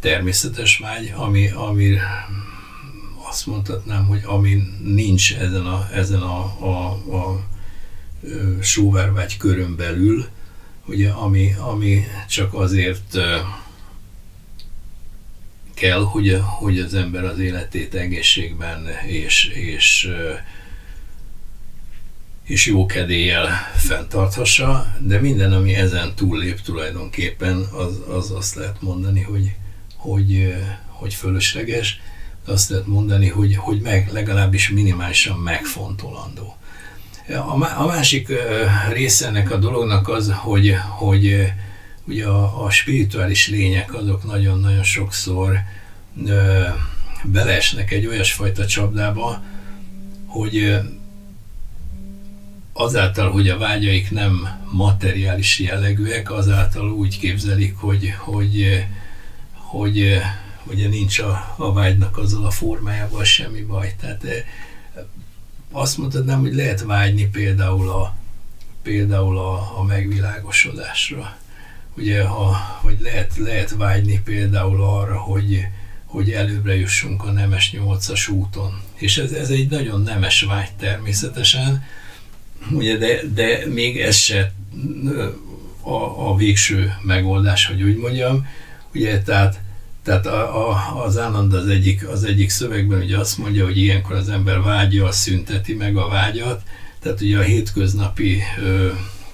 Speaker 3: természetes vágy, ami, ami azt mondhatnám, hogy ami nincs ezen a, ezen a, a, a sóvárvágy körön belül, ugye, ami, ami csak azért kell, hogy, hogy az ember az életét egészségben és, és, és jó kedéllyel fenntarthassa, de minden, ami ezen túllép tulajdonképpen, az, az azt lehet mondani, hogy, hogy, hogy fölösleges, azt lehet mondani, hogy, hogy meg, legalábbis minimálisan megfontolandó. A másik része ennek a dolognak az, hogy, hogy ugye a, a spirituális lények azok nagyon-nagyon sokszor ö, beleesnek egy olyasfajta csapdába, hogy azáltal, hogy a vágyaik nem materiális jellegűek, azáltal úgy képzelik, hogy, hogy, hogy, hogy nincs a, a vágynak azzal a formájával semmi baj. Tehát azt mondhatnám, hogy lehet vágyni például a, például a, a megvilágosodásra. Ugye, ha, vagy lehet, lehet vágyni például arra, hogy, hogy előbbre jussunk a nemes nyolcas úton. És ez, ez egy nagyon nemes vágy természetesen, ugye, de, de még ez se a, a végső megoldás, hogy úgy mondjam. Ugye, tehát, tehát a, a, az Anand az egyik, az egyik szövegben ugye azt mondja, hogy ilyenkor az ember vágya szünteti meg a vágyat, tehát ugye a hétköznapi ö,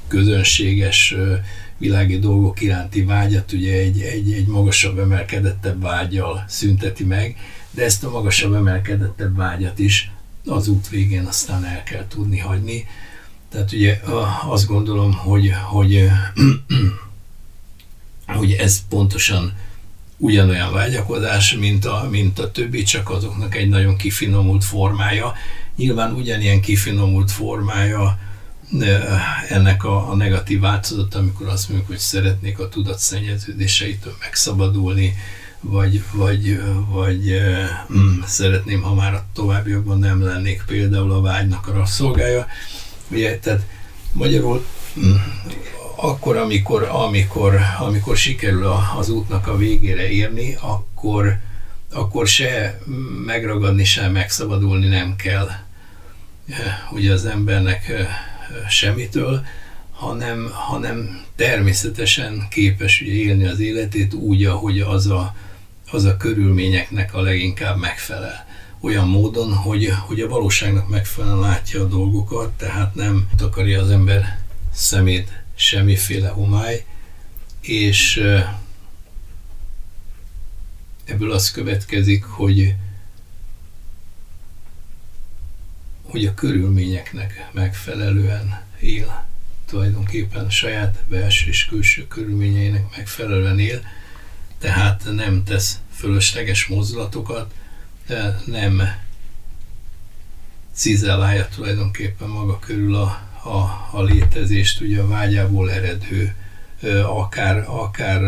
Speaker 3: közönséges ö, világi dolgok iránti vágyat ugye egy, egy, egy magasabb, emelkedettebb vágyal szünteti meg, de ezt a magasabb, emelkedettebb vágyat is az út végén aztán el kell tudni hagyni. Tehát ugye azt gondolom, hogy, hogy, hogy ez pontosan ugyanolyan vágyakozás, mint a, mint a többi, csak azoknak egy nagyon kifinomult formája. Nyilván ugyanilyen kifinomult formája ennek a, a negatív változat, amikor azt mondjuk, hogy szeretnék a tudat szennyeződéseitől megszabadulni, vagy, vagy, vagy mm, szeretném, ha már a továbbiakban nem lennék például a vágynak a rasszolgája. Ugye, tehát magyarul mm, akkor, amikor, amikor, amikor sikerül a, az útnak a végére érni, akkor, akkor se megragadni, se megszabadulni nem kell. Ugye az embernek semmitől, hanem, hanem természetesen képes ugye élni az életét úgy, ahogy az a, az a körülményeknek a leginkább megfelel. Olyan módon, hogy, hogy a valóságnak megfelelően látja a dolgokat, tehát nem takarja az ember szemét semmiféle homály, és ebből az következik, hogy, hogy a körülményeknek megfelelően él. Tulajdonképpen saját belső és külső körülményeinek megfelelően él, tehát nem tesz fölösleges mozdulatokat, nem cizellálja tulajdonképpen maga körül a, a, a létezést, ugye a vágyából eredő, akár, akár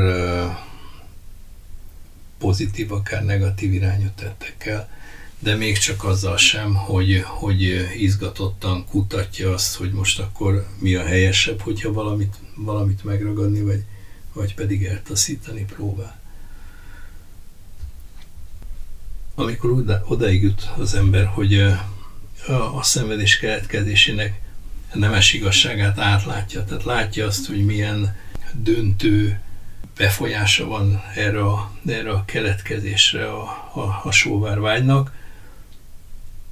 Speaker 3: pozitív, akár negatív irányú tettekkel de még csak azzal sem, hogy, hogy izgatottan kutatja azt, hogy most akkor mi a helyesebb, hogyha valamit, valamit megragadni, vagy, vagy pedig eltaszítani próbál. Amikor oda, odaig jut az ember, hogy a, a szenvedés keletkezésének nemes igazságát átlátja, tehát látja azt, hogy milyen döntő befolyása van erre a, erre a keletkezésre a, a, a sóvárvágynak,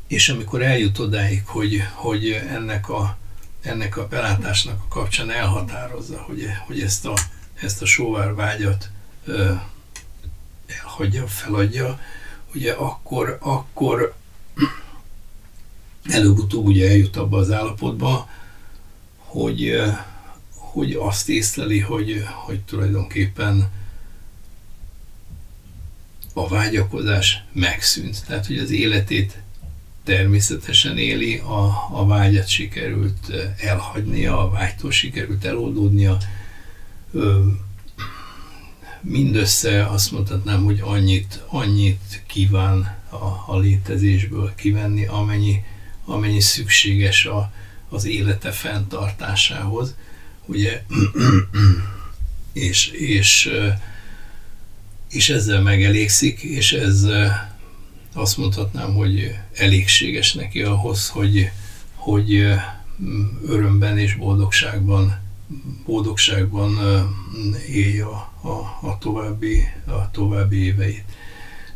Speaker 3: és amikor eljut odáig, hogy, hogy ennek, a, ennek a belátásnak a kapcsán elhatározza, hogy, hogy ezt a, ezt a sóvár vágyat elhagyja, feladja, ugye akkor, akkor előbb-utóbb ugye eljut abba az állapotba, hogy, hogy azt észleli, hogy, hogy tulajdonképpen a vágyakozás megszűnt. Tehát, hogy az életét természetesen éli, a, a vágyat sikerült elhagynia, a vágytól sikerült eloldódnia. Mindössze azt mondhatnám, hogy annyit, annyit kíván a, a létezésből kivenni, amennyi, amennyi szükséges a, az élete fenntartásához. Ugye, és, és, és ezzel megelégszik, és ez azt mondhatnám, hogy elégséges neki ahhoz, hogy, hogy örömben és boldogságban, boldogságban élje a, a, a, további, a további éveit.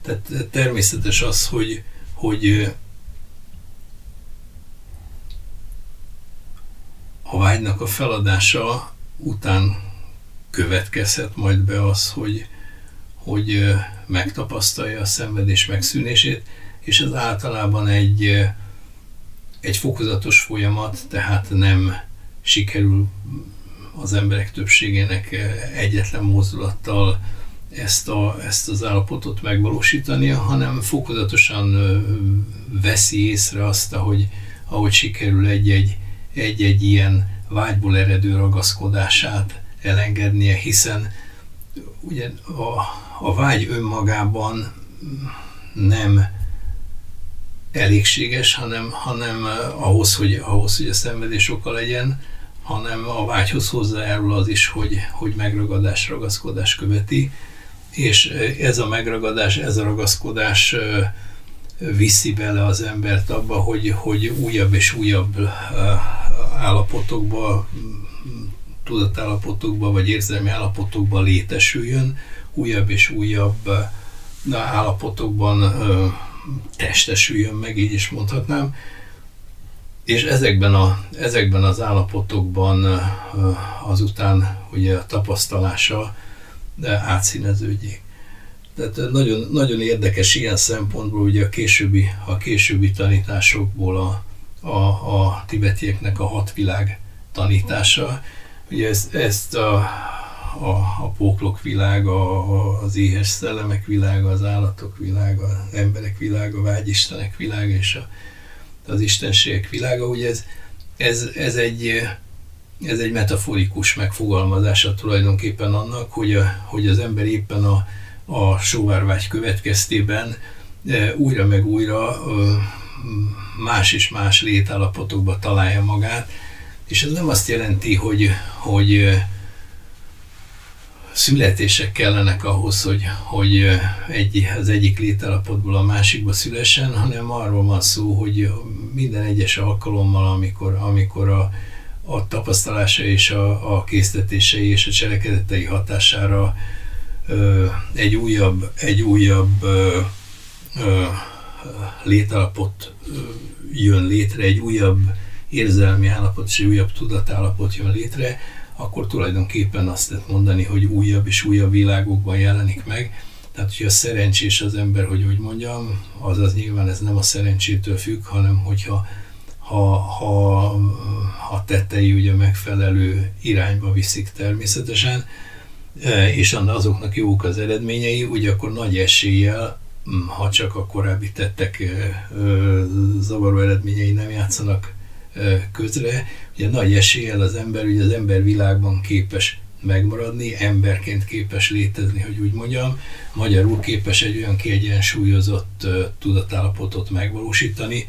Speaker 3: Tehát természetes az, hogy, hogy a vágynak a feladása után következhet majd be az, hogy, hogy megtapasztalja a szenvedés megszűnését, és ez általában egy, egy fokozatos folyamat, tehát nem sikerül az emberek többségének egyetlen mozdulattal ezt, a, ezt az állapotot megvalósítania, hanem fokozatosan veszi észre azt, ahogy, ahogy sikerül egy-egy, egy-egy ilyen vágyból eredő ragaszkodását elengednie, hiszen ugye a, a vágy önmagában nem elégséges, hanem, hanem ahhoz, hogy, ahhoz, hogy a szenvedés oka legyen, hanem a vágyhoz hozzájárul az is, hogy, hogy megragadás, ragaszkodás követi, és ez a megragadás, ez a ragaszkodás viszi bele az embert abba, hogy, hogy újabb és újabb állapotokba, tudatállapotokba vagy érzelmi állapotokba létesüljön, újabb és újabb állapotokban testesüljön meg, így is mondhatnám, és ezekben, a, ezekben az állapotokban azután ugye a tapasztalása átszíneződjék. Tehát nagyon, nagyon érdekes ilyen szempontból ugye a későbbi, a későbbi tanításokból a, a, a tibetieknek a hat világ tanítása. Ugye ezt, ezt a, a, a póklok világa, az éhes szellemek világa, az állatok világa, az emberek világa, a vágyistenek világa és a, az istenségek világa, ugye ez, ez, ez egy ez egy metaforikus megfogalmazása tulajdonképpen annak, hogy, a, hogy az ember éppen a, a sóvárvágy következtében e, újra meg újra más és más létállapotokba találja magát, és ez nem azt jelenti, hogy, hogy születések kellenek ahhoz, hogy, hogy egy, az egyik létállapotból a másikba szülessen, hanem arról van szó, hogy minden egyes alkalommal, amikor, amikor a, a tapasztalása és a, a késztetései és a cselekedetei hatására ö, egy újabb, egy újabb ö, ö, létállapot ö, jön létre, egy újabb érzelmi állapot és újabb tudatállapot jön létre, akkor tulajdonképpen azt lehet mondani, hogy újabb és újabb világokban jelenik meg. Tehát, hogyha szerencsés az ember, hogy úgy mondjam, azaz nyilván ez nem a szerencsétől függ, hanem hogyha ha, ha a tettei ugye megfelelő irányba viszik természetesen, e, és azoknak jók az eredményei, ugye akkor nagy eséllyel, ha csak a korábbi tettek e, e, zavaró eredményei nem játszanak közre, ugye nagy eséllyel az ember, ugye az ember világban képes megmaradni, emberként képes létezni, hogy úgy mondjam, magyarul képes egy olyan kiegyensúlyozott tudatállapotot megvalósítani,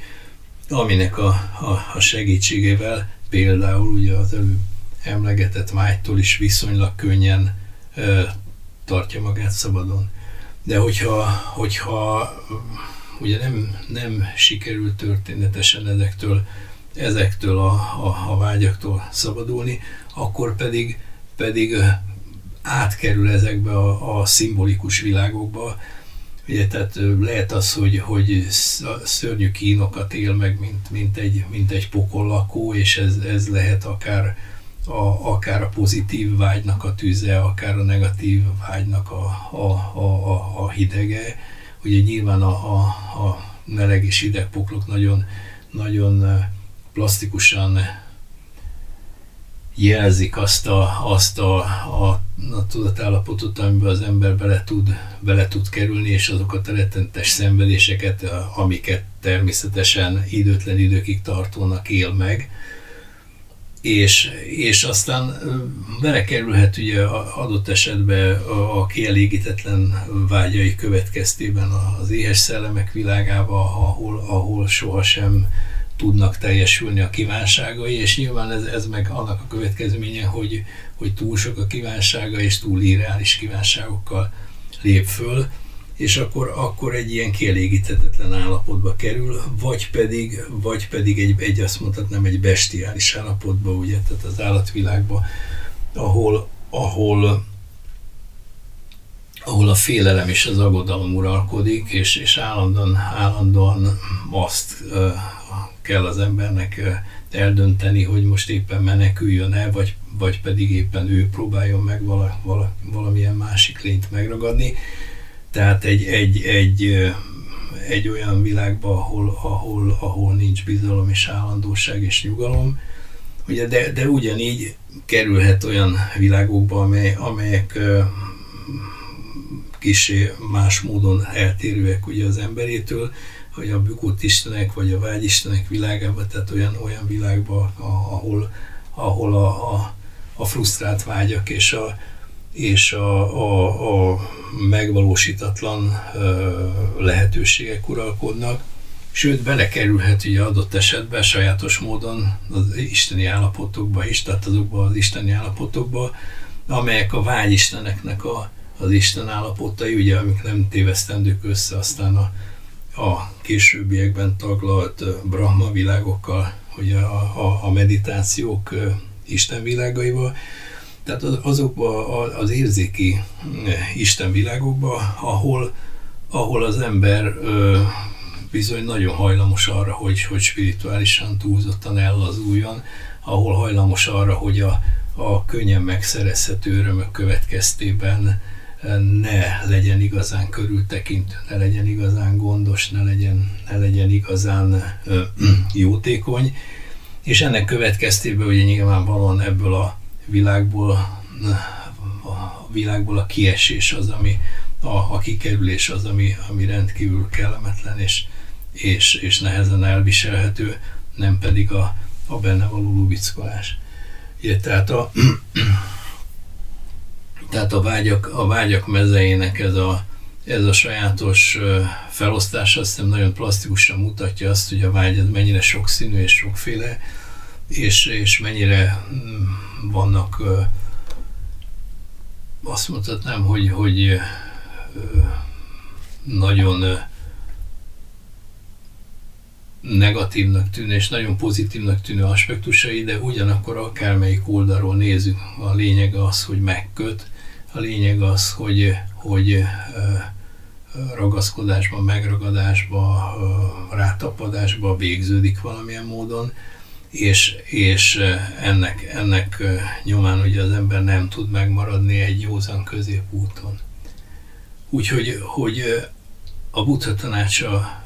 Speaker 3: aminek a, a, a segítségével például ugye az előbb emlegetett vágytól is viszonylag könnyen ö, tartja magát szabadon. De hogyha, hogyha ugye nem, nem sikerül történetesen ezektől, ezektől a, a, a vágyaktól szabadulni, akkor pedig, pedig átkerül ezekbe a, a szimbolikus világokba, Ugye, tehát lehet az, hogy, hogy szörnyű kínokat él meg, mint, mint, egy, mint egy pokollakó, és ez, ez lehet akár a, akár a pozitív vágynak a tüze, akár a negatív vágynak a, a, a, a, hidege. Ugye nyilván a, a, a meleg és hideg poklok nagyon, nagyon plastikusan jelzik azt a, azt a, a, a tudatállapotot, amiben az ember bele tud, bele tud kerülni, és azokat a rettentes szenvedéseket, amiket természetesen időtlen időkig tartónak él meg, és, és aztán belekerülhet ugye adott esetben a, a kielégítetlen vágyai következtében az éhes szellemek világába, ahol, ahol sohasem tudnak teljesülni a kívánságai, és nyilván ez, ez meg annak a következménye, hogy, hogy túl sok a kívánsága, és túl irreális kívánságokkal lép föl, és akkor, akkor egy ilyen kielégíthetetlen állapotba kerül, vagy pedig, vagy pedig egy, egy azt mondhatnám, egy bestiális állapotba, ugye, tehát az állatvilágba, ahol, ahol ahol a félelem és az aggodalom uralkodik, és, és állandóan, állandóan azt kell az embernek eldönteni, hogy most éppen meneküljön el, vagy, vagy pedig éppen ő próbáljon meg vala, vala, valamilyen másik lényt megragadni. Tehát egy, egy, egy egy olyan világba, ahol, ahol, ahol nincs bizalom és állandóság és nyugalom, ugye, de, de ugyanígy kerülhet olyan világokba, amely, amelyek kisé más módon eltérőek ugye az emberétől, hogy a bükott istenek, vagy a vágyistenek világában, tehát olyan, olyan világban, ahol, ahol a, a, a frusztrált vágyak és a, és a, a, a megvalósítatlan lehetőségek uralkodnak, sőt belekerülhet ugye adott esetben sajátos módon az isteni állapotokba is, tehát azokba az isteni állapotokba, amelyek a vágyisteneknek a, az Isten állapotai, ugye, amik nem tévesztendők össze aztán a, a későbbiekben taglalt Brahma világokkal, ugye a, a, a meditációk Isten világaival, tehát azokba az érzéki Isten világokba, ahol, ahol az ember bizony nagyon hajlamos arra, hogy, hogy spirituálisan túlzottan ellazuljon, ahol hajlamos arra, hogy a, a könnyen megszerezhető örömök következtében ne legyen igazán körültekintő, ne legyen igazán gondos, ne legyen, ne legyen igazán ö, jótékony, és ennek következtében ugye nyilvánvalóan ebből a világból a világból a kiesés az, ami a, a kikerülés az, ami, ami rendkívül kellemetlen és, és, és nehezen elviselhető, nem pedig a, a benne való lubickolás. Ugye, tehát a, tehát a vágyak, a vágyak mezeinek ez a, ez a sajátos felosztás azt hiszem nagyon plastikusan mutatja azt, hogy a vágy ez mennyire sokszínű és sokféle, és, és mennyire mm, vannak azt mondhatnám, hogy, hogy nagyon negatívnak tűnő és nagyon pozitívnak tűnő aspektusai, de ugyanakkor akármelyik oldalról nézzük, a lényeg az, hogy megköt, a lényeg az, hogy, hogy ragaszkodásba, megragadásba, rátapadásba végződik valamilyen módon, és, és ennek, ennek nyomán ugye az ember nem tud megmaradni egy józan középúton. Úgyhogy hogy a Buddha tanácsa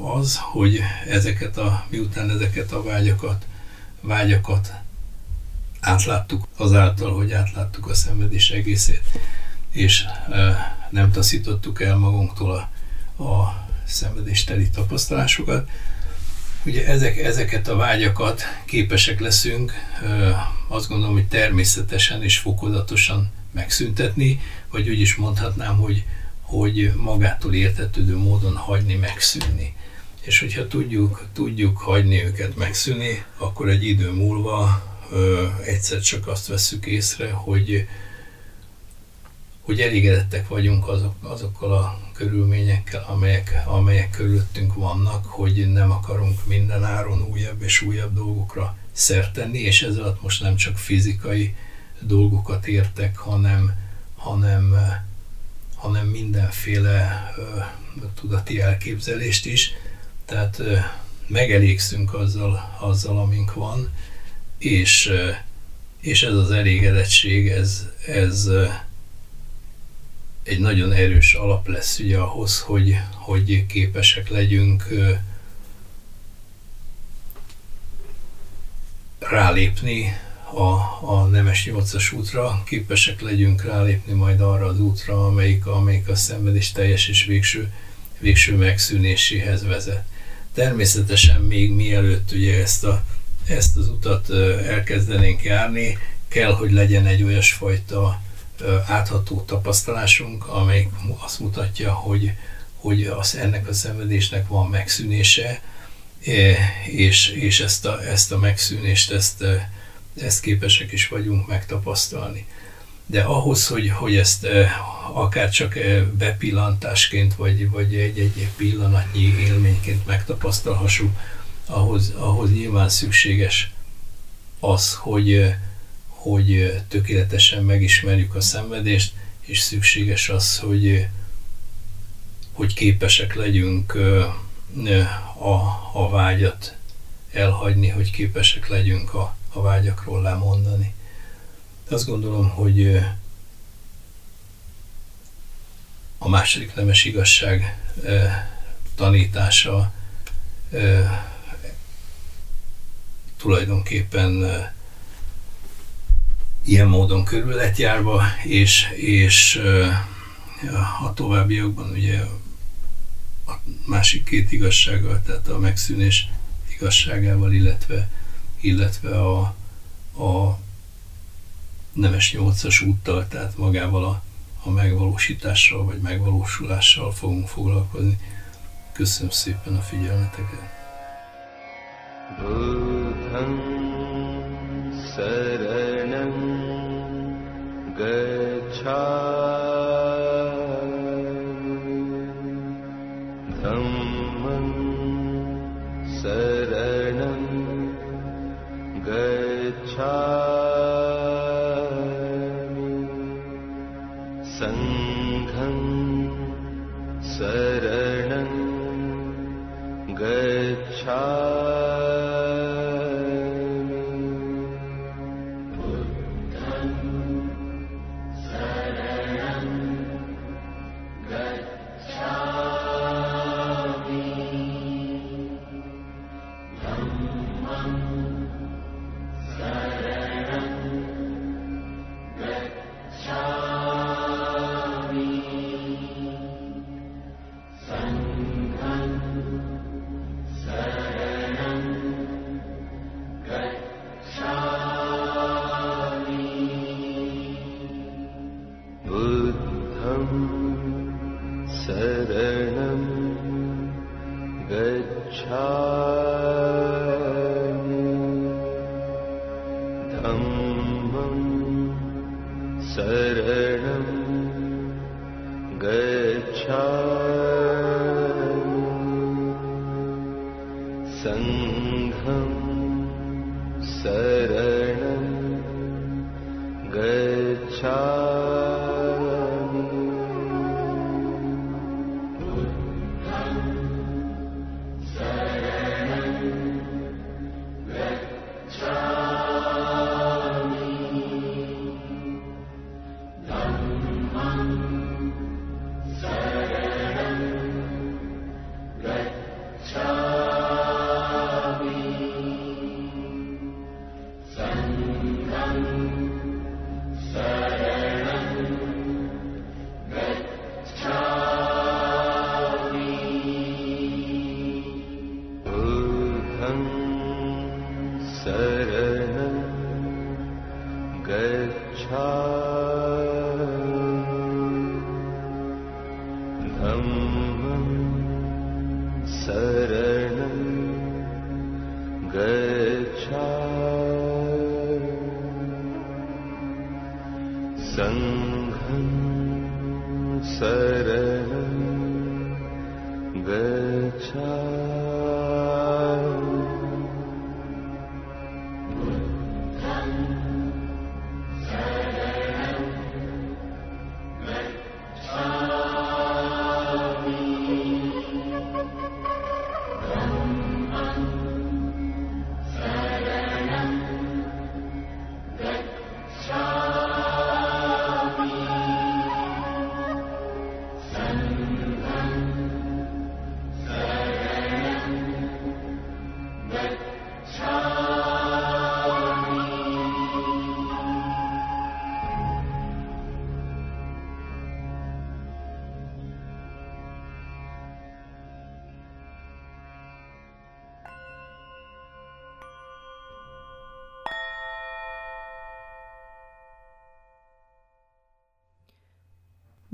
Speaker 3: az, hogy ezeket a, miután ezeket a vágyakat, vágyakat átláttuk azáltal, hogy átláttuk a szenvedés egészét, és nem taszítottuk el magunktól a, a szenvedésteli tapasztalásokat, Ugye ezek, ezeket a vágyakat képesek leszünk, azt gondolom, hogy természetesen és fokozatosan megszüntetni, vagy úgy is mondhatnám, hogy, hogy magától értetődő módon hagyni, megszűnni. És hogyha tudjuk, tudjuk hagyni őket megszűnni, akkor egy idő múlva egyszer csak azt veszük észre, hogy, hogy elégedettek vagyunk azok, azokkal a körülményekkel, amelyek, amelyek körülöttünk vannak, hogy nem akarunk minden áron újabb és újabb dolgokra szert tenni, és ezzel most nem csak fizikai dolgokat értek, hanem, hanem, hanem mindenféle tudati elképzelést is. Tehát megelégszünk azzal, azzal, amink van, és, és ez az elégedettség, ez, ez egy nagyon erős alap lesz ugye ahhoz, hogy, hogy képesek legyünk rálépni a, a Nemes 8-as útra, képesek legyünk rálépni majd arra az útra, amelyik, amelyik a szenvedés teljes és végső, végső megszűnéséhez vezet. Természetesen még mielőtt ugye ezt, a, ezt az utat elkezdenénk járni, kell, hogy legyen egy olyasfajta átható tapasztalásunk, amely azt mutatja, hogy, hogy az, ennek a szenvedésnek van megszűnése, és, és ezt, a, ezt a megszűnést, ezt, ezt képesek is vagyunk megtapasztalni. De ahhoz, hogy, hogy ezt akár csak bepillantásként, vagy, vagy egy, egy pillanatnyi élményként megtapasztalhassuk, ahhoz, ahhoz nyilván szükséges az, hogy, hogy tökéletesen megismerjük a szenvedést, és szükséges az, hogy, hogy képesek legyünk a, a vágyat elhagyni, hogy képesek legyünk a, a vágyakról lemondani. Azt gondolom, hogy a második nemes igazság
Speaker 2: tanítása tulajdonképpen e, ilyen módon körül és, és e, a továbbiakban ugye a másik két igazsággal, tehát a megszűnés igazságával, illetve, illetve a, a nemes nyolcas úttal, tehát magával a, a megvalósítással vagy megvalósulással fogunk foglalkozni. Köszönöm szépen a figyelmeteket! शरण गच्छा ध शरणं गच्छा सङ्घं शरणं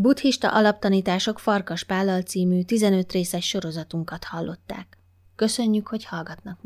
Speaker 1: Buddhista alaptanítások Farkas Pállal című 15 részes sorozatunkat hallották. Köszönjük, hogy hallgatnak!